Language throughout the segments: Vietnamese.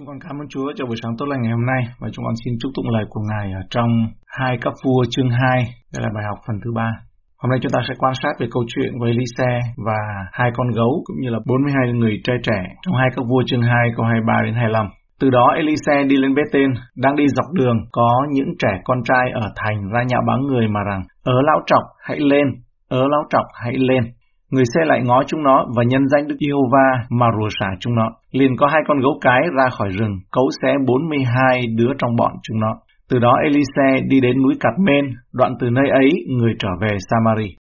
Chúng con cảm ơn Chúa cho buổi sáng tốt lành ngày hôm nay và chúng con xin chúc tụng lời của Ngài ở trong hai cấp vua chương 2, đây là bài học phần thứ ba. Hôm nay chúng ta sẽ quan sát về câu chuyện với Elise và hai con gấu cũng như là 42 người trai trẻ trong hai cấp vua chương 2 câu 23 đến 25. Từ đó Elise đi lên Bethel, đang đi dọc đường có những trẻ con trai ở thành ra nhạo báng người mà rằng: "Ớ lão trọc, hãy lên, ớ lão trọc, hãy lên." Người xe lại ngó chúng nó và nhân danh Đức Giê-hô-va mà rùa xả chúng nó. Liền có hai con gấu cái ra khỏi rừng, cấu xé 42 đứa trong bọn chúng nó. Từ đó Elise đi đến núi Cạt Men, đoạn từ nơi ấy người trở về Samari.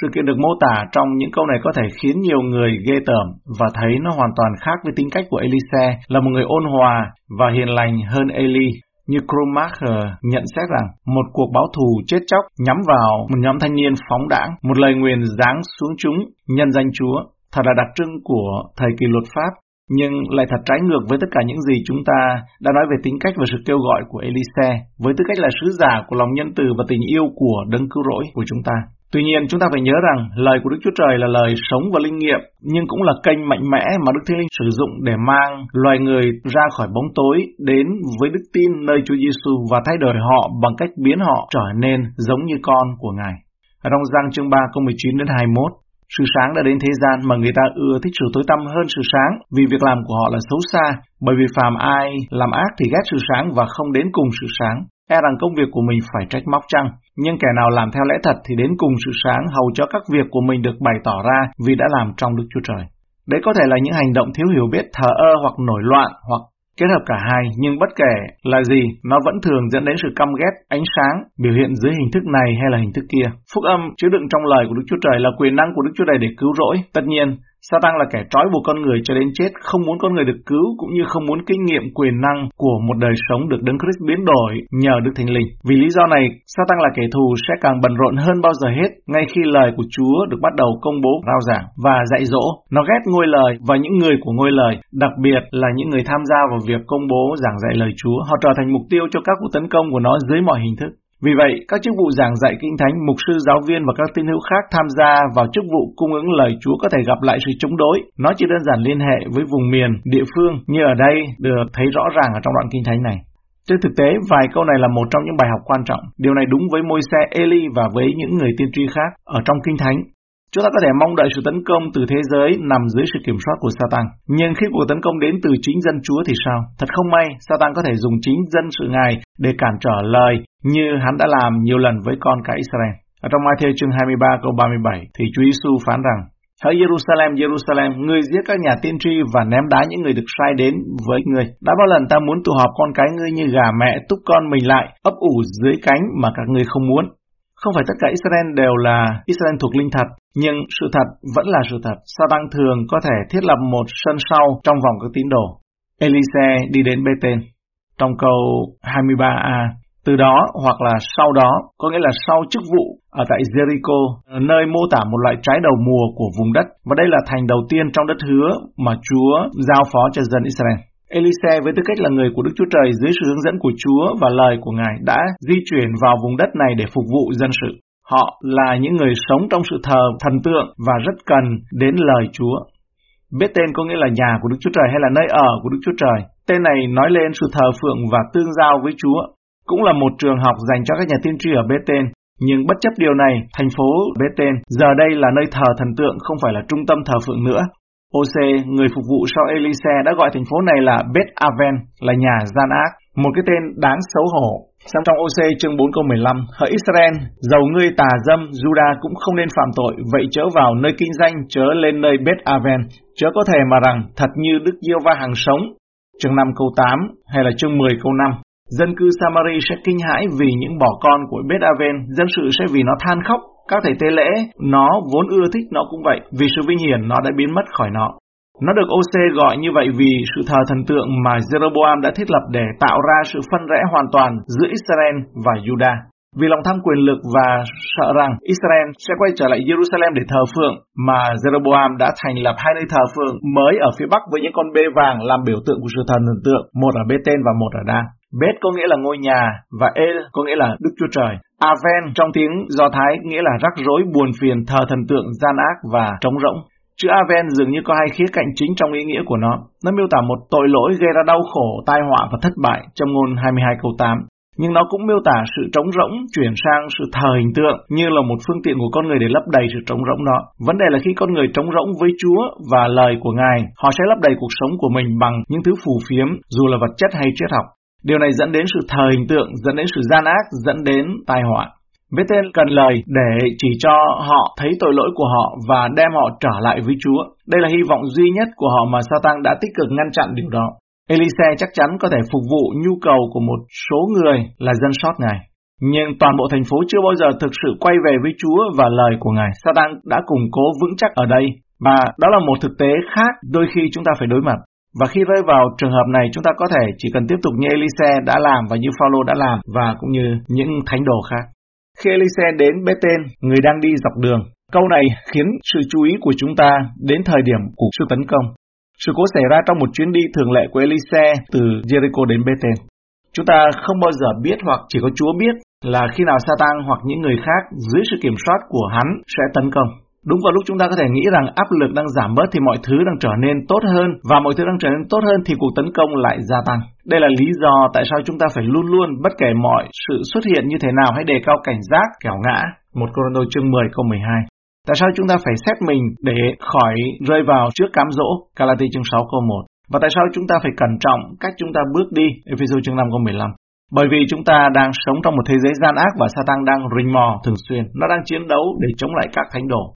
Sự kiện được mô tả trong những câu này có thể khiến nhiều người ghê tởm và thấy nó hoàn toàn khác với tính cách của Elise là một người ôn hòa và hiền lành hơn Eli như Cromacher nhận xét rằng một cuộc báo thù chết chóc nhắm vào một nhóm thanh niên phóng đảng, một lời nguyền giáng xuống chúng nhân danh Chúa, thật là đặc trưng của thời kỳ luật pháp, nhưng lại thật trái ngược với tất cả những gì chúng ta đã nói về tính cách và sự kêu gọi của Elise, với tư cách là sứ giả của lòng nhân từ và tình yêu của đấng cứu rỗi của chúng ta. Tuy nhiên, chúng ta phải nhớ rằng lời của Đức Chúa Trời là lời sống và linh nghiệm, nhưng cũng là kênh mạnh mẽ mà Đức Thánh Linh sử dụng để mang loài người ra khỏi bóng tối đến với đức tin nơi Chúa Giêsu và thay đổi họ bằng cách biến họ trở nên giống như con của Ngài. Ở trong Giăng chương 3 câu 19 đến 21, sự sáng đã đến thế gian mà người ta ưa thích sự tối tăm hơn sự sáng vì việc làm của họ là xấu xa, bởi vì phàm ai làm ác thì ghét sự sáng và không đến cùng sự sáng. E rằng công việc của mình phải trách móc chăng? Nhưng kẻ nào làm theo lẽ thật thì đến cùng sự sáng hầu cho các việc của mình được bày tỏ ra vì đã làm trong Đức Chúa Trời. Đấy có thể là những hành động thiếu hiểu biết thờ ơ hoặc nổi loạn hoặc kết hợp cả hai, nhưng bất kể là gì, nó vẫn thường dẫn đến sự căm ghét, ánh sáng, biểu hiện dưới hình thức này hay là hình thức kia. Phúc âm chứa đựng trong lời của Đức Chúa Trời là quyền năng của Đức Chúa Trời để cứu rỗi. Tất nhiên, Satan là kẻ trói buộc con người cho đến chết, không muốn con người được cứu cũng như không muốn kinh nghiệm quyền năng của một đời sống được Đấng Christ biến đổi nhờ Đức Thánh Linh. Vì lý do này, Satan là kẻ thù sẽ càng bận rộn hơn bao giờ hết ngay khi lời của Chúa được bắt đầu công bố rao giảng và dạy dỗ. Nó ghét ngôi lời và những người của ngôi lời, đặc biệt là những người tham gia vào việc công bố giảng dạy lời Chúa. Họ trở thành mục tiêu cho các cuộc tấn công của nó dưới mọi hình thức. Vì vậy, các chức vụ giảng dạy kinh thánh, mục sư, giáo viên và các tín hữu khác tham gia vào chức vụ cung ứng lời Chúa có thể gặp lại sự chống đối. Nó chỉ đơn giản liên hệ với vùng miền, địa phương như ở đây được thấy rõ ràng ở trong đoạn kinh thánh này. Trên thực tế, vài câu này là một trong những bài học quan trọng. Điều này đúng với môi xe Eli và với những người tiên tri khác ở trong kinh thánh. Chúng ta có thể mong đợi sự tấn công từ thế giới nằm dưới sự kiểm soát của Satan. Nhưng khi cuộc tấn công đến từ chính dân Chúa thì sao? Thật không may, Satan có thể dùng chính dân sự Ngài để cản trở lời như hắn đã làm nhiều lần với con cái Israel. Ở trong Matthew chương 23 câu 37 thì Chúa Giêsu phán rằng Hỡi Jerusalem, Jerusalem, ngươi giết các nhà tiên tri và ném đá những người được sai đến với ngươi. Đã bao lần ta muốn tụ họp con cái ngươi như gà mẹ túc con mình lại, ấp ủ dưới cánh mà các ngươi không muốn. Không phải tất cả Israel đều là Israel thuộc linh thật, nhưng sự thật vẫn là sự thật. Sa tăng thường có thể thiết lập một sân sau trong vòng các tín đồ. Elise đi đến Bethel. Trong câu 23a, từ đó hoặc là sau đó, có nghĩa là sau chức vụ ở tại Jericho, nơi mô tả một loại trái đầu mùa của vùng đất. Và đây là thành đầu tiên trong đất hứa mà Chúa giao phó cho dân Israel. Elise với tư cách là người của Đức Chúa Trời dưới sự hướng dẫn của Chúa và lời của Ngài đã di chuyển vào vùng đất này để phục vụ dân sự. Họ là những người sống trong sự thờ thần tượng và rất cần đến lời Chúa. Biết tên có nghĩa là nhà của Đức Chúa Trời hay là nơi ở của Đức Chúa Trời. Tên này nói lên sự thờ phượng và tương giao với Chúa. Cũng là một trường học dành cho các nhà tiên tri ở Bethel. Nhưng bất chấp điều này, thành phố Bethel giờ đây là nơi thờ thần tượng không phải là trung tâm thờ phượng nữa. OC, người phục vụ sau Elise đã gọi thành phố này là Beth Aven, là nhà gian ác, một cái tên đáng xấu hổ. Xong trong OC chương 4 câu 15, hỡi Israel, dầu ngươi tà dâm, Judah cũng không nên phạm tội, vậy chớ vào nơi kinh doanh, chớ lên nơi Beth Aven, chớ có thể mà rằng thật như Đức Diêu Va hàng sống. Chương 5 câu 8 hay là chương 10 câu 5. Dân cư Samari sẽ kinh hãi vì những bỏ con của Beth Aven, dân sự sẽ vì nó than khóc các thầy tế lễ, nó vốn ưa thích nó cũng vậy, vì sự vinh hiển nó đã biến mất khỏi nó. Nó được OC gọi như vậy vì sự thờ thần tượng mà Jeroboam đã thiết lập để tạo ra sự phân rẽ hoàn toàn giữa Israel và Judah. Vì lòng tham quyền lực và sợ rằng Israel sẽ quay trở lại Jerusalem để thờ phượng, mà Jeroboam đã thành lập hai nơi thờ phượng mới ở phía bắc với những con bê vàng làm biểu tượng của sự thần thần tượng, một ở Bethel và một ở Dan. Beth có nghĩa là ngôi nhà và El có nghĩa là Đức Chúa Trời. Aven trong tiếng Do Thái nghĩa là rắc rối buồn phiền thờ thần tượng gian ác và trống rỗng. Chữ Aven dường như có hai khía cạnh chính trong ý nghĩa của nó. Nó miêu tả một tội lỗi gây ra đau khổ, tai họa và thất bại trong ngôn 22 câu 8. Nhưng nó cũng miêu tả sự trống rỗng chuyển sang sự thờ hình tượng như là một phương tiện của con người để lấp đầy sự trống rỗng đó. Vấn đề là khi con người trống rỗng với Chúa và lời của Ngài, họ sẽ lấp đầy cuộc sống của mình bằng những thứ phù phiếm dù là vật chất hay triết học. Điều này dẫn đến sự thờ hình tượng, dẫn đến sự gian ác, dẫn đến tai họa. Bethel cần lời để chỉ cho họ thấy tội lỗi của họ và đem họ trở lại với Chúa. Đây là hy vọng duy nhất của họ mà Satan đã tích cực ngăn chặn điều đó. Elise chắc chắn có thể phục vụ nhu cầu của một số người là dân sót Ngài. Nhưng toàn bộ thành phố chưa bao giờ thực sự quay về với Chúa và lời của Ngài. Satan đã củng cố vững chắc ở đây. Và đó là một thực tế khác đôi khi chúng ta phải đối mặt. Và khi rơi vào trường hợp này, chúng ta có thể chỉ cần tiếp tục như Elise đã làm và như Phaolô đã làm và cũng như những thánh đồ khác. Khi Elise đến Bethel, người đang đi dọc đường. Câu này khiến sự chú ý của chúng ta đến thời điểm của sự tấn công. Sự cố xảy ra trong một chuyến đi thường lệ của Elise từ Jericho đến Bethel. Chúng ta không bao giờ biết hoặc chỉ có Chúa biết là khi nào Satan hoặc những người khác dưới sự kiểm soát của hắn sẽ tấn công. Đúng vào lúc chúng ta có thể nghĩ rằng áp lực đang giảm bớt thì mọi thứ đang trở nên tốt hơn và mọi thứ đang trở nên tốt hơn thì cuộc tấn công lại gia tăng. Đây là lý do tại sao chúng ta phải luôn luôn, bất kể mọi sự xuất hiện như thế nào, hãy đề cao cảnh giác, kẻo ngã. Một Corinto chương 10 câu 12. Tại sao chúng ta phải xét mình để khỏi rơi vào trước cám dỗ? Galati chương 6 câu 1. Và tại sao chúng ta phải cẩn trọng cách chúng ta bước đi? Ephesos chương 5 câu 15. Bởi vì chúng ta đang sống trong một thế giới gian ác và Satan đang rình mò thường xuyên. Nó đang chiến đấu để chống lại các thánh đồ.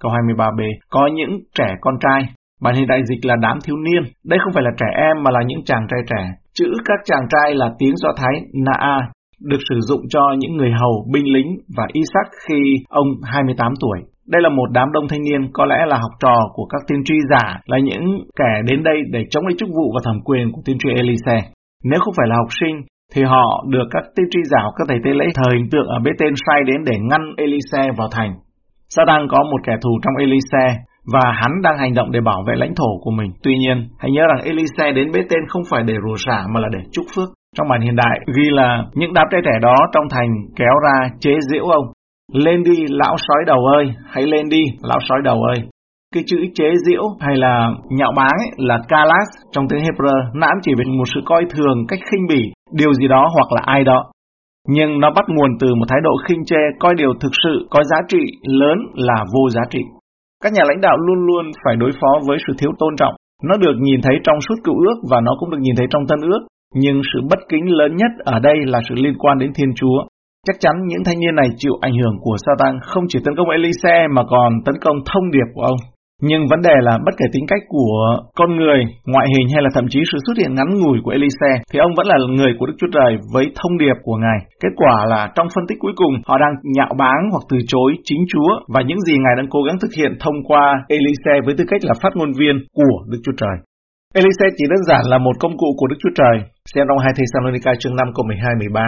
Câu 23b. Có những trẻ con trai. Bản hình đại dịch là đám thiếu niên. Đây không phải là trẻ em mà là những chàng trai trẻ. Chữ các chàng trai là tiếng Do Thái Naa, được sử dụng cho những người hầu, binh lính và Isaac khi ông 28 tuổi. Đây là một đám đông thanh niên có lẽ là học trò của các tiên tri giả, là những kẻ đến đây để chống lại chức vụ và thẩm quyền của tiên tri Elise. Nếu không phải là học sinh, thì họ được các tiên tri giả các thầy tế lễ thời hình tượng ở bế tên sai đến để ngăn Elise vào thành. Satan có một kẻ thù trong Elise và hắn đang hành động để bảo vệ lãnh thổ của mình. Tuy nhiên, hãy nhớ rằng Elise đến bế tên không phải để rủa xả mà là để chúc phước. Trong bản hiện đại, ghi là những đám trai trẻ đó trong thành kéo ra chế giễu ông. Lên đi, lão sói đầu ơi, hãy lên đi, lão sói đầu ơi. Cái chữ chế giễu hay là nhạo báng ấy, là kalas trong tiếng Hebrew, nó ám chỉ về một sự coi thường, cách khinh bỉ, điều gì đó hoặc là ai đó nhưng nó bắt nguồn từ một thái độ khinh chê coi điều thực sự có giá trị lớn là vô giá trị. Các nhà lãnh đạo luôn luôn phải đối phó với sự thiếu tôn trọng. Nó được nhìn thấy trong suốt cựu ước và nó cũng được nhìn thấy trong tân ước, nhưng sự bất kính lớn nhất ở đây là sự liên quan đến Thiên Chúa. Chắc chắn những thanh niên này chịu ảnh hưởng của Satan không chỉ tấn công Elise mà còn tấn công thông điệp của ông. Nhưng vấn đề là bất kể tính cách của con người, ngoại hình hay là thậm chí sự xuất hiện ngắn ngủi của Elise, thì ông vẫn là người của Đức Chúa Trời với thông điệp của Ngài. Kết quả là trong phân tích cuối cùng, họ đang nhạo báng hoặc từ chối chính Chúa và những gì Ngài đang cố gắng thực hiện thông qua Elise với tư cách là phát ngôn viên của Đức Chúa Trời. Elise chỉ đơn giản là một công cụ của Đức Chúa Trời. Xem trong 2 Thessalonica chương 5 câu 12 13.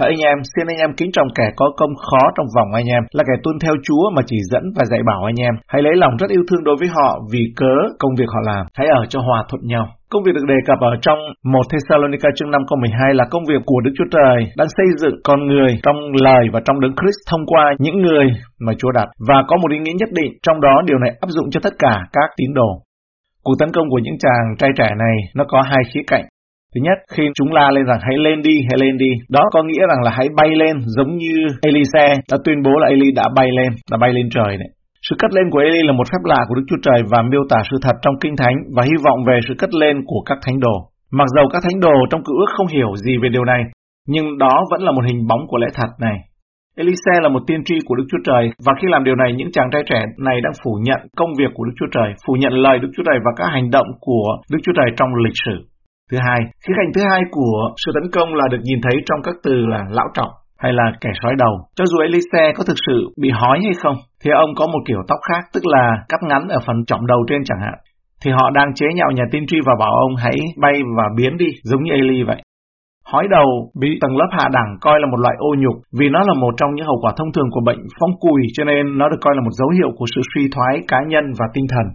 Hỡi anh em, xin anh em kính trọng kẻ có công khó trong vòng anh em, là kẻ tuân theo Chúa mà chỉ dẫn và dạy bảo anh em. Hãy lấy lòng rất yêu thương đối với họ vì cớ công việc họ làm. Hãy ở cho hòa thuận nhau. Công việc được đề cập ở trong 1 Thessalonica chương 5 câu 12 là công việc của Đức Chúa Trời đang xây dựng con người trong lời và trong đấng Christ thông qua những người mà Chúa đặt. Và có một ý nghĩa nhất định, trong đó điều này áp dụng cho tất cả các tín đồ. Cuộc tấn công của những chàng trai trẻ này nó có hai khía cạnh. Thứ nhất, khi chúng la lên rằng hãy lên đi, hãy lên đi, đó có nghĩa rằng là hãy bay lên giống như Elise đã tuyên bố là Eli đã bay lên, đã bay lên trời này Sự cất lên của Eli là một phép lạ của Đức Chúa Trời và miêu tả sự thật trong Kinh Thánh và hy vọng về sự cất lên của các thánh đồ. Mặc dầu các thánh đồ trong cựu ước không hiểu gì về điều này, nhưng đó vẫn là một hình bóng của lẽ thật này. Elise là một tiên tri của Đức Chúa Trời và khi làm điều này những chàng trai trẻ này đang phủ nhận công việc của Đức Chúa Trời, phủ nhận lời Đức Chúa Trời và các hành động của Đức Chúa Trời trong lịch sử. Thứ hai, khía cạnh thứ hai của sự tấn công là được nhìn thấy trong các từ là lão trọng hay là kẻ sói đầu. Cho dù Elise có thực sự bị hói hay không, thì ông có một kiểu tóc khác, tức là cắt ngắn ở phần trọng đầu trên chẳng hạn. Thì họ đang chế nhạo nhà tiên tri và bảo ông hãy bay và biến đi, giống như Eli vậy. Hói đầu bị tầng lớp hạ đẳng coi là một loại ô nhục vì nó là một trong những hậu quả thông thường của bệnh phong cùi cho nên nó được coi là một dấu hiệu của sự suy thoái cá nhân và tinh thần.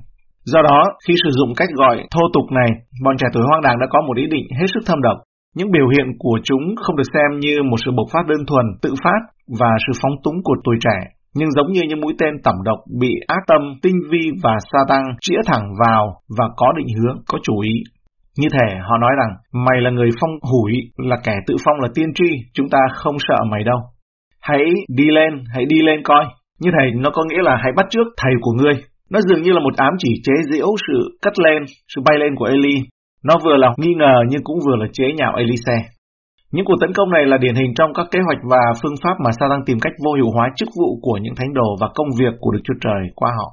Do đó, khi sử dụng cách gọi thô tục này, bọn trẻ tuổi hoang đàng đã có một ý định hết sức thâm độc. Những biểu hiện của chúng không được xem như một sự bộc phát đơn thuần, tự phát và sự phóng túng của tuổi trẻ. nhưng giống như những mũi tên tẩm độc bị ác tâm, tinh vi và sa tăng chĩa thẳng vào và có định hướng, có chủ ý. Như thể họ nói rằng, mày là người phong hủi, là kẻ tự phong là tiên tri, chúng ta không sợ mày đâu. Hãy đi lên, hãy đi lên coi. Như thầy nó có nghĩa là hãy bắt trước thầy của ngươi. Nó dường như là một ám chỉ chế giễu sự cắt lên, sự bay lên của Eli. Nó vừa là nghi ngờ nhưng cũng vừa là chế nhạo Elise. Những cuộc tấn công này là điển hình trong các kế hoạch và phương pháp mà Satan tìm cách vô hiệu hóa chức vụ của những thánh đồ và công việc của Đức Chúa Trời qua họ.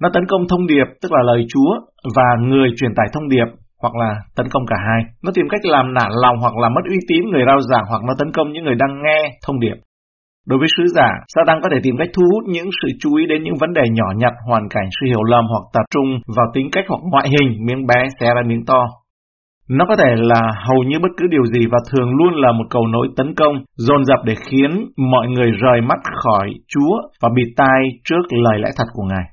Nó tấn công thông điệp, tức là lời Chúa, và người truyền tải thông điệp, hoặc là tấn công cả hai. Nó tìm cách làm nản lòng hoặc là mất uy tín người rao giảng hoặc nó tấn công những người đang nghe thông điệp. Đối với sứ giả, Satan có thể tìm cách thu hút những sự chú ý đến những vấn đề nhỏ nhặt, hoàn cảnh, sự hiểu lầm hoặc tập trung vào tính cách hoặc ngoại hình, miếng bé xé ra miếng to. Nó có thể là hầu như bất cứ điều gì và thường luôn là một cầu nối tấn công, dồn dập để khiến mọi người rời mắt khỏi Chúa và bịt tai trước lời lẽ thật của Ngài.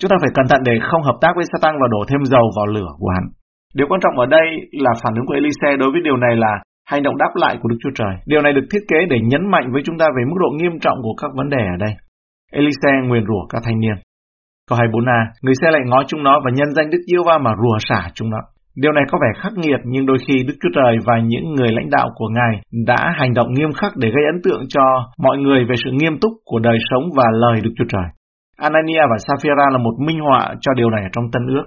Chúng ta phải cẩn thận để không hợp tác với Satan và đổ thêm dầu vào lửa của hắn. Điều quan trọng ở đây là phản ứng của Elise đối với điều này là hành động đáp lại của Đức Chúa Trời. Điều này được thiết kế để nhấn mạnh với chúng ta về mức độ nghiêm trọng của các vấn đề ở đây. Elise nguyền rủa các thanh niên. Câu 24a, người xe lại ngó chúng nó và nhân danh Đức Yêu Va mà rủa xả chúng nó. Điều này có vẻ khắc nghiệt nhưng đôi khi Đức Chúa Trời và những người lãnh đạo của Ngài đã hành động nghiêm khắc để gây ấn tượng cho mọi người về sự nghiêm túc của đời sống và lời Đức Chúa Trời. Anania và Sapphira là một minh họa cho điều này trong Tân Ước.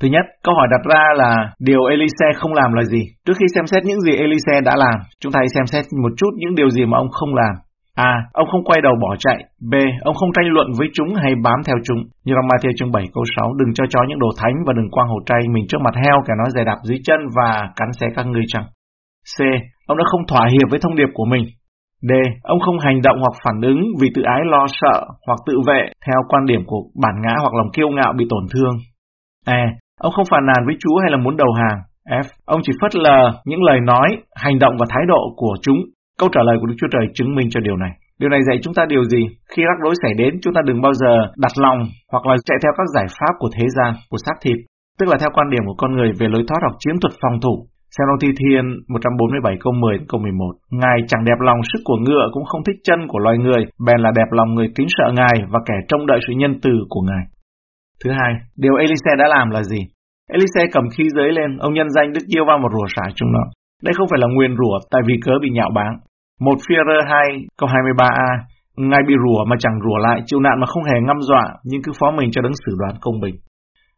Thứ nhất, câu hỏi đặt ra là điều Elise không làm là gì? Trước khi xem xét những gì Elise đã làm, chúng ta hãy xem xét một chút những điều gì mà ông không làm. A. Ông không quay đầu bỏ chạy. B. Ông không tranh luận với chúng hay bám theo chúng. Như trong Matthew chương 7 câu 6, đừng cho chó những đồ thánh và đừng quang hồ tray mình trước mặt heo kẻ nó dè đạp dưới chân và cắn xé các ngươi chẳng. C. Ông đã không thỏa hiệp với thông điệp của mình. D. Ông không hành động hoặc phản ứng vì tự ái lo sợ hoặc tự vệ theo quan điểm của bản ngã hoặc lòng kiêu ngạo bị tổn thương. E. Ông không phàn nàn với Chúa hay là muốn đầu hàng. F. Ông chỉ phớt lờ những lời nói, hành động và thái độ của chúng Câu trả lời của Đức Chúa Trời chứng minh cho điều này. Điều này dạy chúng ta điều gì? Khi rắc rối xảy đến, chúng ta đừng bao giờ đặt lòng hoặc là chạy theo các giải pháp của thế gian, của xác thịt, tức là theo quan điểm của con người về lối thoát hoặc chiến thuật phòng thủ. Xem Thi Thiên 147 câu 10 câu 11. Ngài chẳng đẹp lòng sức của ngựa cũng không thích chân của loài người, bèn là đẹp lòng người kính sợ Ngài và kẻ trông đợi sự nhân từ của Ngài. Thứ hai, điều Elise đã làm là gì? Elise cầm khí giới lên, ông nhân danh Đức Yêu Va một rùa xả chúng nó. Đây không phải là nguyên rủa tại vì cớ bị nhạo báng. Một Führer 2 câu 23a Ngài bị rủa mà chẳng rủa lại, chịu nạn mà không hề ngâm dọa, nhưng cứ phó mình cho đấng xử đoán công bình.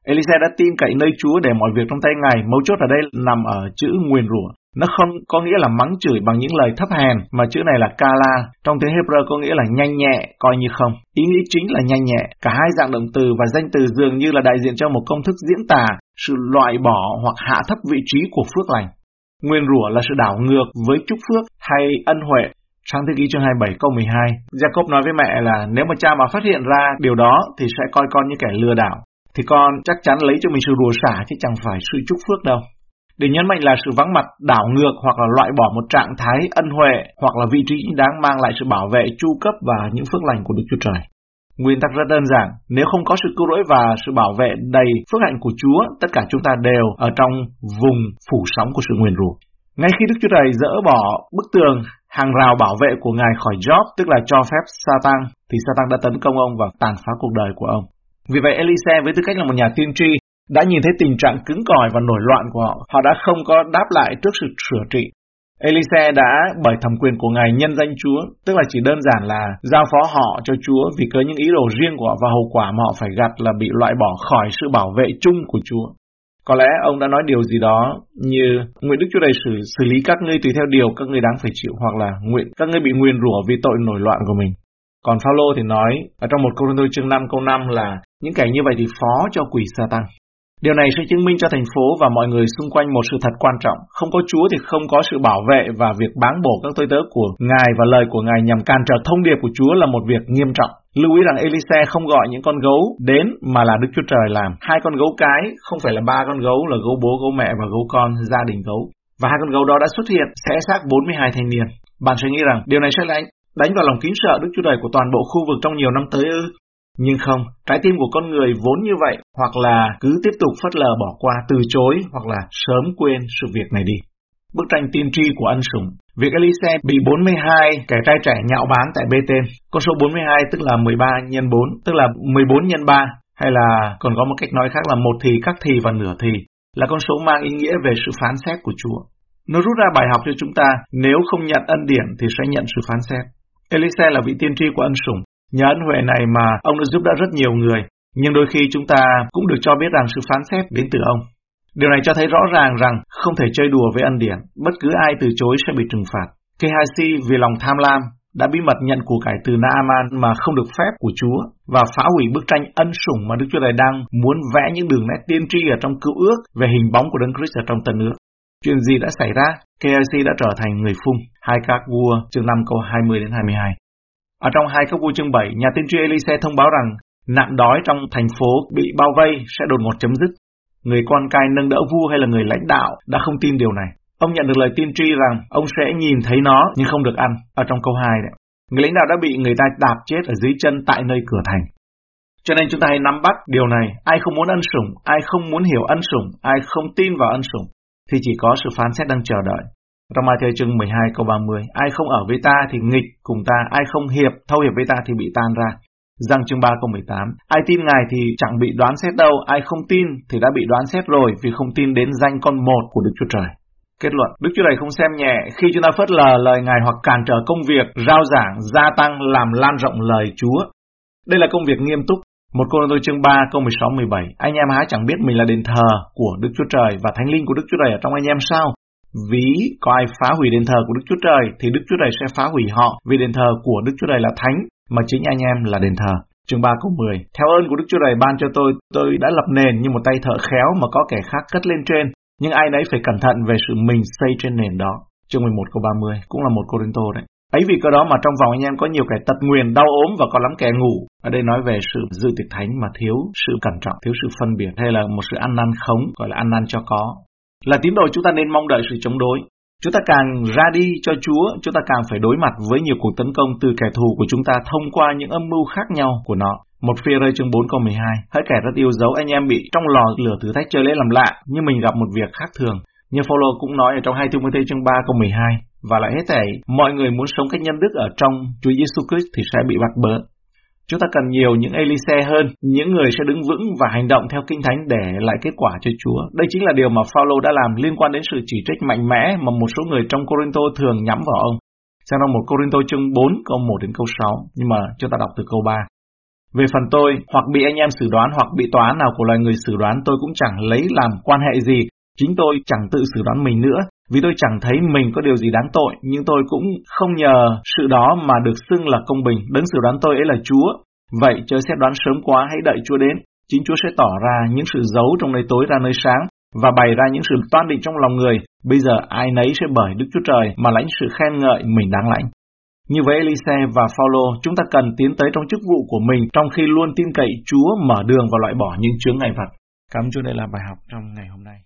Elise đã tin cậy nơi Chúa để mọi việc trong tay Ngài, mấu chốt ở đây nằm ở chữ nguyên rủa. Nó không có nghĩa là mắng chửi bằng những lời thấp hèn, mà chữ này là kala, trong tiếng Hebrew có nghĩa là nhanh nhẹ, coi như không. Ý nghĩa chính là nhanh nhẹ. Cả hai dạng động từ và danh từ dường như là đại diện cho một công thức diễn tả sự loại bỏ hoặc hạ thấp vị trí của phước lành. Nguyên rủa là sự đảo ngược với chúc phước hay ân huệ. Sáng thế ký chương 27 câu 12, Jacob nói với mẹ là nếu mà cha mà phát hiện ra điều đó thì sẽ coi con như kẻ lừa đảo. Thì con chắc chắn lấy cho mình sự rủa xả chứ chẳng phải sự chúc phước đâu. Để nhấn mạnh là sự vắng mặt đảo ngược hoặc là loại bỏ một trạng thái ân huệ hoặc là vị trí đáng mang lại sự bảo vệ chu cấp và những phước lành của Đức Chúa Trời. Nguyên tắc rất đơn giản, nếu không có sự cứu rỗi và sự bảo vệ đầy phước hạnh của Chúa, tất cả chúng ta đều ở trong vùng phủ sóng của sự nguyền rủa. Ngay khi Đức Chúa Trời dỡ bỏ bức tường hàng rào bảo vệ của Ngài khỏi Job, tức là cho phép Satan, thì Satan đã tấn công ông và tàn phá cuộc đời của ông. Vì vậy Elise với tư cách là một nhà tiên tri đã nhìn thấy tình trạng cứng cỏi và nổi loạn của họ. Họ đã không có đáp lại trước sự sửa trị. Elise đã bởi thẩm quyền của Ngài nhân danh Chúa, tức là chỉ đơn giản là giao phó họ cho Chúa vì có những ý đồ riêng của họ và hậu quả mà họ phải gặt là bị loại bỏ khỏi sự bảo vệ chung của Chúa. Có lẽ ông đã nói điều gì đó như nguyện Đức Chúa đầy xử, xử lý các ngươi tùy theo điều các ngươi đáng phải chịu hoặc là nguyện các ngươi bị nguyền rủa vì tội nổi loạn của mình. Còn Phaolô thì nói ở trong một câu Cô chương 5 câu 5 là những kẻ như vậy thì phó cho quỷ sa tăng. Điều này sẽ chứng minh cho thành phố và mọi người xung quanh một sự thật quan trọng. Không có Chúa thì không có sự bảo vệ và việc báng bổ các tôi tớ của Ngài và lời của Ngài nhằm can trở thông điệp của Chúa là một việc nghiêm trọng. Lưu ý rằng Elise không gọi những con gấu đến mà là Đức Chúa Trời làm. Hai con gấu cái không phải là ba con gấu là gấu bố, gấu mẹ và gấu con, gia đình gấu. Và hai con gấu đó đã xuất hiện, sẽ xác 42 thanh niên. Bạn sẽ nghĩ rằng điều này sẽ đánh, đánh vào lòng kính sợ Đức Chúa Trời của toàn bộ khu vực trong nhiều năm tới ư? Nhưng không, trái tim của con người vốn như vậy, hoặc là cứ tiếp tục phất lờ bỏ qua, từ chối, hoặc là sớm quên sự việc này đi. bức tranh tiên tri của ân sủng. Việc Elise bị 42 kẻ trai trẻ nhạo báng tại bê tên. Con số 42 tức là 13 nhân 4, tức là 14 nhân 3, hay là còn có một cách nói khác là một thì, các thì và nửa thì, là con số mang ý nghĩa về sự phán xét của Chúa. Nó rút ra bài học cho chúng ta, nếu không nhận ân điển thì sẽ nhận sự phán xét. Elise là vị tiên tri của ân sủng. Nhờ ân huệ này mà ông đã giúp đỡ rất nhiều người, nhưng đôi khi chúng ta cũng được cho biết rằng sự phán xét đến từ ông. Điều này cho thấy rõ ràng rằng không thể chơi đùa với ân điển, bất cứ ai từ chối sẽ bị trừng phạt. Gehazi vì lòng tham lam đã bí mật nhận của cải từ Naaman mà không được phép của Chúa và phá hủy bức tranh ân sủng mà Đức Chúa Trời đang muốn vẽ những đường nét tiên tri ở trong cựu ước về hình bóng của Đấng Christ ở trong tân ước. Chuyện gì đã xảy ra? KIC đã trở thành người phung. Hai các vua chương 5 câu 20 đến 22. Ở trong hai các vua chương 7, nhà tiên tri Elise thông báo rằng nạn đói trong thành phố bị bao vây sẽ đột ngột chấm dứt. Người con cai nâng đỡ vua hay là người lãnh đạo đã không tin điều này. Ông nhận được lời tiên tri rằng ông sẽ nhìn thấy nó nhưng không được ăn, ở trong câu 2 đấy. Người lãnh đạo đã bị người ta đạp chết ở dưới chân tại nơi cửa thành. Cho nên chúng ta hãy nắm bắt điều này, ai không muốn ân sủng, ai không muốn hiểu ân sủng, ai không tin vào ân sủng, thì chỉ có sự phán xét đang chờ đợi. Trong Matthew chương 12 câu 30, ai không ở với ta thì nghịch cùng ta, ai không hiệp, thâu hiệp với ta thì bị tan ra. Giăng chương 3 câu 18, ai tin Ngài thì chẳng bị đoán xét đâu, ai không tin thì đã bị đoán xét rồi vì không tin đến danh con một của Đức Chúa Trời. Kết luận, Đức Chúa Trời không xem nhẹ khi chúng ta phớt lờ lời Ngài hoặc cản trở công việc, rao giảng, gia tăng, làm lan rộng lời Chúa. Đây là công việc nghiêm túc. Một câu tôi chương 3 câu 16-17, anh em há chẳng biết mình là đền thờ của Đức Chúa Trời và Thánh Linh của Đức Chúa Trời ở trong anh em sao? Ví có ai phá hủy đền thờ của Đức Chúa Trời thì Đức Chúa Trời sẽ phá hủy họ vì đền thờ của Đức Chúa Trời là thánh mà chính anh em là đền thờ. Chương 3 câu 10 Theo ơn của Đức Chúa Trời ban cho tôi, tôi đã lập nền như một tay thợ khéo mà có kẻ khác cất lên trên nhưng ai nấy phải cẩn thận về sự mình xây trên nền đó. Chương 11 câu 30 cũng là một Corinto đấy. Ấy vì cơ đó mà trong vòng anh em có nhiều kẻ tật nguyền, đau ốm và có lắm kẻ ngủ. Ở đây nói về sự dự tiệc thánh mà thiếu sự cẩn trọng, thiếu sự phân biệt hay là một sự ăn năn khống, gọi là ăn năn cho có. Là tín đồ chúng ta nên mong đợi sự chống đối. Chúng ta càng ra đi cho Chúa, chúng ta càng phải đối mặt với nhiều cuộc tấn công từ kẻ thù của chúng ta thông qua những âm mưu khác nhau của nó. Một phi rơi chương 4 câu 12, hỡi kẻ rất yêu dấu anh em bị trong lò lửa thử thách chơi lễ làm lạ, nhưng mình gặp một việc khác thường. Như Phaolô cũng nói ở trong 2 Timothy chương 3 câu 12, và lại hết thảy, mọi người muốn sống cách nhân đức ở trong Chúa Giêsu Christ thì sẽ bị bắt bớ. Chúng ta cần nhiều những Elise hơn, những người sẽ đứng vững và hành động theo Kinh Thánh để lại kết quả cho Chúa. Đây chính là điều mà Phaolô đã làm liên quan đến sự chỉ trích mạnh mẽ mà một số người trong Corinto thường nhắm vào ông. Xem trong một Corinto chương 4 câu 1 đến câu 6, nhưng mà chúng ta đọc từ câu 3. Về phần tôi, hoặc bị anh em xử đoán hoặc bị tòa án nào của loài người xử đoán tôi cũng chẳng lấy làm quan hệ gì. Chính tôi chẳng tự xử đoán mình nữa, vì tôi chẳng thấy mình có điều gì đáng tội, nhưng tôi cũng không nhờ sự đó mà được xưng là công bình. Đấng xử đoán tôi ấy là Chúa. Vậy chớ xét đoán sớm quá hãy đợi Chúa đến. Chính Chúa sẽ tỏ ra những sự giấu trong nơi tối ra nơi sáng và bày ra những sự toan định trong lòng người. Bây giờ ai nấy sẽ bởi Đức Chúa Trời mà lãnh sự khen ngợi mình đáng lãnh. Như với Elise và Phaolô, chúng ta cần tiến tới trong chức vụ của mình trong khi luôn tin cậy Chúa mở đường và loại bỏ những chướng ngại vật. Cảm ơn Chúa đây là bài học trong ngày hôm nay.